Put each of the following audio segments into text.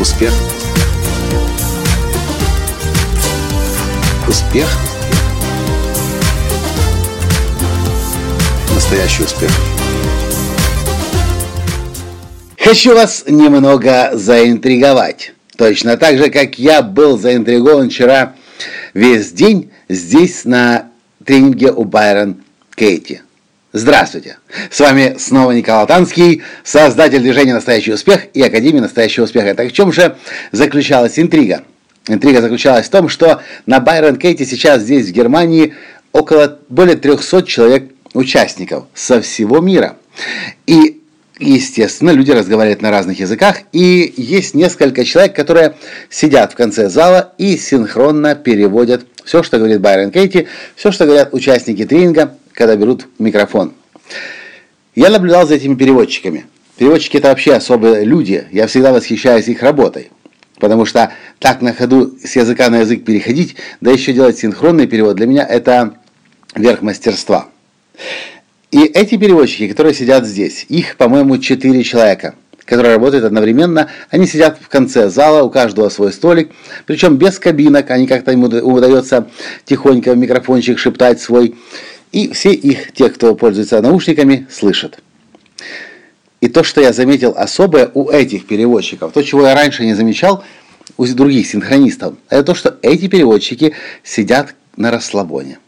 Успех. Успех. Настоящий успех. Хочу вас немного заинтриговать. Точно так же, как я был заинтригован вчера весь день здесь на тренинге у Байрон Кейти. Здравствуйте! С вами снова Николай Танский, создатель движения «Настоящий успех» и Академии «Настоящего успеха». Так в чем же заключалась интрига? Интрига заключалась в том, что на Байрон Кейте сейчас здесь, в Германии, около более 300 человек участников со всего мира. И, естественно, люди разговаривают на разных языках, и есть несколько человек, которые сидят в конце зала и синхронно переводят все, что говорит Байрон Кейти, все, что говорят участники тренинга, когда берут микрофон. Я наблюдал за этими переводчиками. Переводчики это вообще особые люди. Я всегда восхищаюсь их работой. Потому что так на ходу с языка на язык переходить, да еще делать синхронный перевод, для меня это верх мастерства. И эти переводчики, которые сидят здесь, их, по-моему, четыре человека, которые работают одновременно, они сидят в конце зала, у каждого свой столик, причем без кабинок, они как-то им удается тихонько в микрофончик шептать свой и все их, те, кто пользуется наушниками, слышат. И то, что я заметил особое у этих переводчиков, то, чего я раньше не замечал у других синхронистов, это то, что эти переводчики сидят на расслабоне.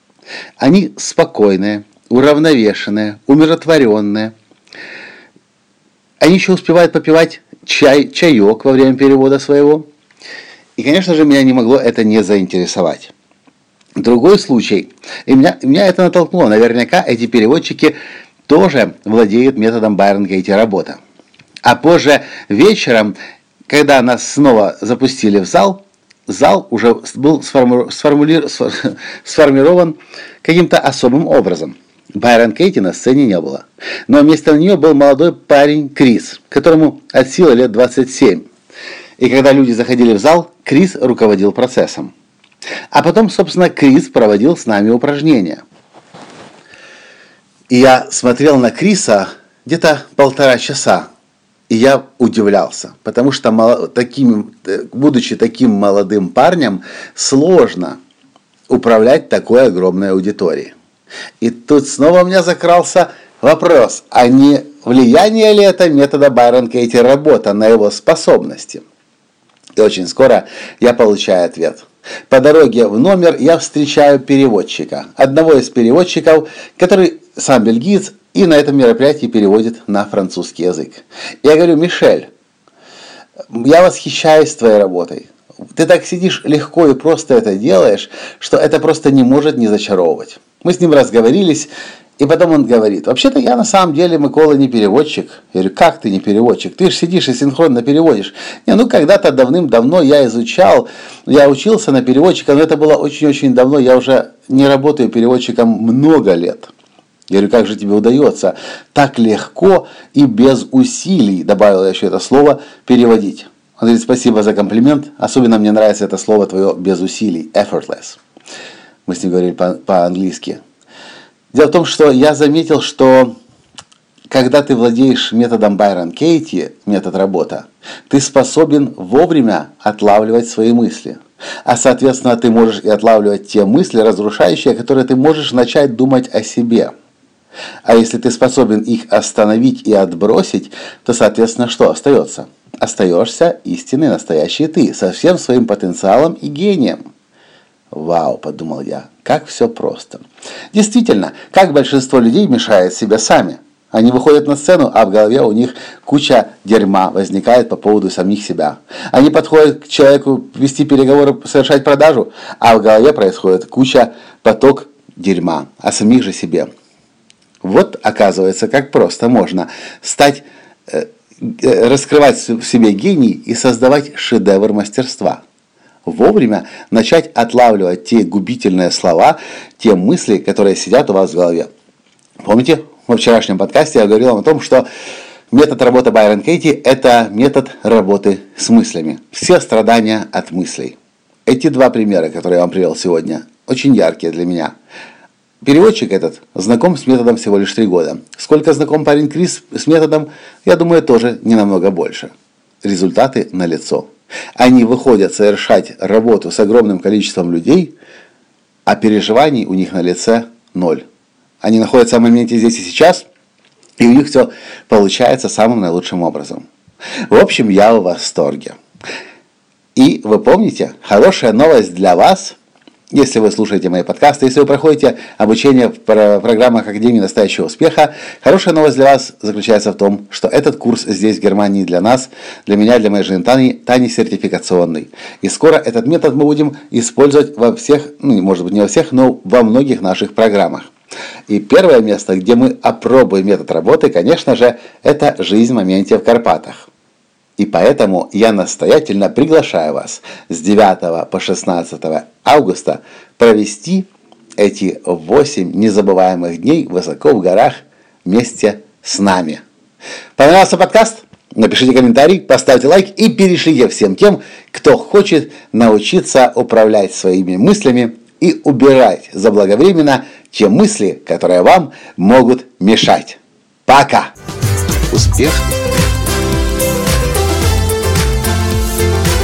Они спокойные, уравновешенные, умиротворенные. Они еще успевают попивать чай, чаек во время перевода своего. И, конечно же, меня не могло это не заинтересовать. Другой случай, и меня, меня это натолкнуло, наверняка эти переводчики тоже владеют методом Байрон Гейти работа. А позже вечером, когда нас снова запустили в зал, зал уже был сформу, сформули, сформирован каким-то особым образом. Байрон Кейти на сцене не было. Но вместо нее был молодой парень Крис, которому от силы лет 27. И когда люди заходили в зал, Крис руководил процессом. А потом, собственно, Крис проводил с нами упражнения. И я смотрел на Криса где-то полтора часа, и я удивлялся, потому что таким, будучи таким молодым парнем, сложно управлять такой огромной аудиторией. И тут снова у меня закрался вопрос, а не влияние ли это метода Байрон Кейти работа на его способности? И очень скоро я получаю ответ – по дороге в номер я встречаю переводчика, одного из переводчиков, который сам бельгиец и на этом мероприятии переводит на французский язык. Я говорю, Мишель, я восхищаюсь твоей работой. Ты так сидишь легко и просто это делаешь, что это просто не может не зачаровывать. Мы с ним разговорились, и потом он говорит, вообще-то я на самом деле, Микола, не переводчик. Я говорю, как ты не переводчик? Ты же сидишь и синхронно переводишь. Не, ну когда-то давным-давно я изучал, я учился на переводчика, но это было очень-очень давно, я уже не работаю переводчиком много лет. Я говорю, как же тебе удается так легко и без усилий, добавил я еще это слово, переводить. Он говорит, спасибо за комплимент, особенно мне нравится это слово твое без усилий, effortless. Мы с ним говорили по-английски. По Дело в том, что я заметил, что когда ты владеешь методом Байрон Кейти, метод работа, ты способен вовремя отлавливать свои мысли. А соответственно, ты можешь и отлавливать те мысли разрушающие, которые ты можешь начать думать о себе. А если ты способен их остановить и отбросить, то, соответственно, что остается? Остаешься истинный настоящий ты, со всем своим потенциалом и гением. Вау, подумал я, как все просто. Действительно, как большинство людей мешают себе сами. Они выходят на сцену, а в голове у них куча дерьма возникает по поводу самих себя. Они подходят к человеку вести переговоры, совершать продажу, а в голове происходит куча поток дерьма о самих же себе. Вот оказывается, как просто можно стать, э, э, раскрывать в себе гений и создавать шедевр мастерства вовремя начать отлавливать те губительные слова, те мысли, которые сидят у вас в голове. Помните, во вчерашнем подкасте я говорил вам о том, что метод работы Байрон Кейти – это метод работы с мыслями. Все страдания от мыслей. Эти два примера, которые я вам привел сегодня, очень яркие для меня. Переводчик этот знаком с методом всего лишь три года. Сколько знаком парень Крис с методом, я думаю, тоже не намного больше. Результаты налицо. Они выходят совершать работу с огромным количеством людей, а переживаний у них на лице ноль. Они находятся в моменте здесь и сейчас, и у них все получается самым наилучшим образом. В общем, я в восторге. И вы помните, хорошая новость для вас, если вы слушаете мои подкасты, если вы проходите обучение в программах Академии настоящего успеха, хорошая новость для вас заключается в том, что этот курс здесь, в Германии, для нас, для меня, для моей жены Тани, Тани сертификационный. И скоро этот метод мы будем использовать во всех, ну, может быть, не во всех, но во многих наших программах. И первое место, где мы опробуем метод работы, конечно же, это «Жизнь в моменте в Карпатах». И поэтому я настоятельно приглашаю вас с 9 по 16 августа провести эти 8 незабываемых дней высоко в горах вместе с нами. Понравился подкаст? Напишите комментарий, поставьте лайк и перешлите всем тем, кто хочет научиться управлять своими мыслями и убирать заблаговременно те мысли, которые вам могут мешать. Пока! Успех!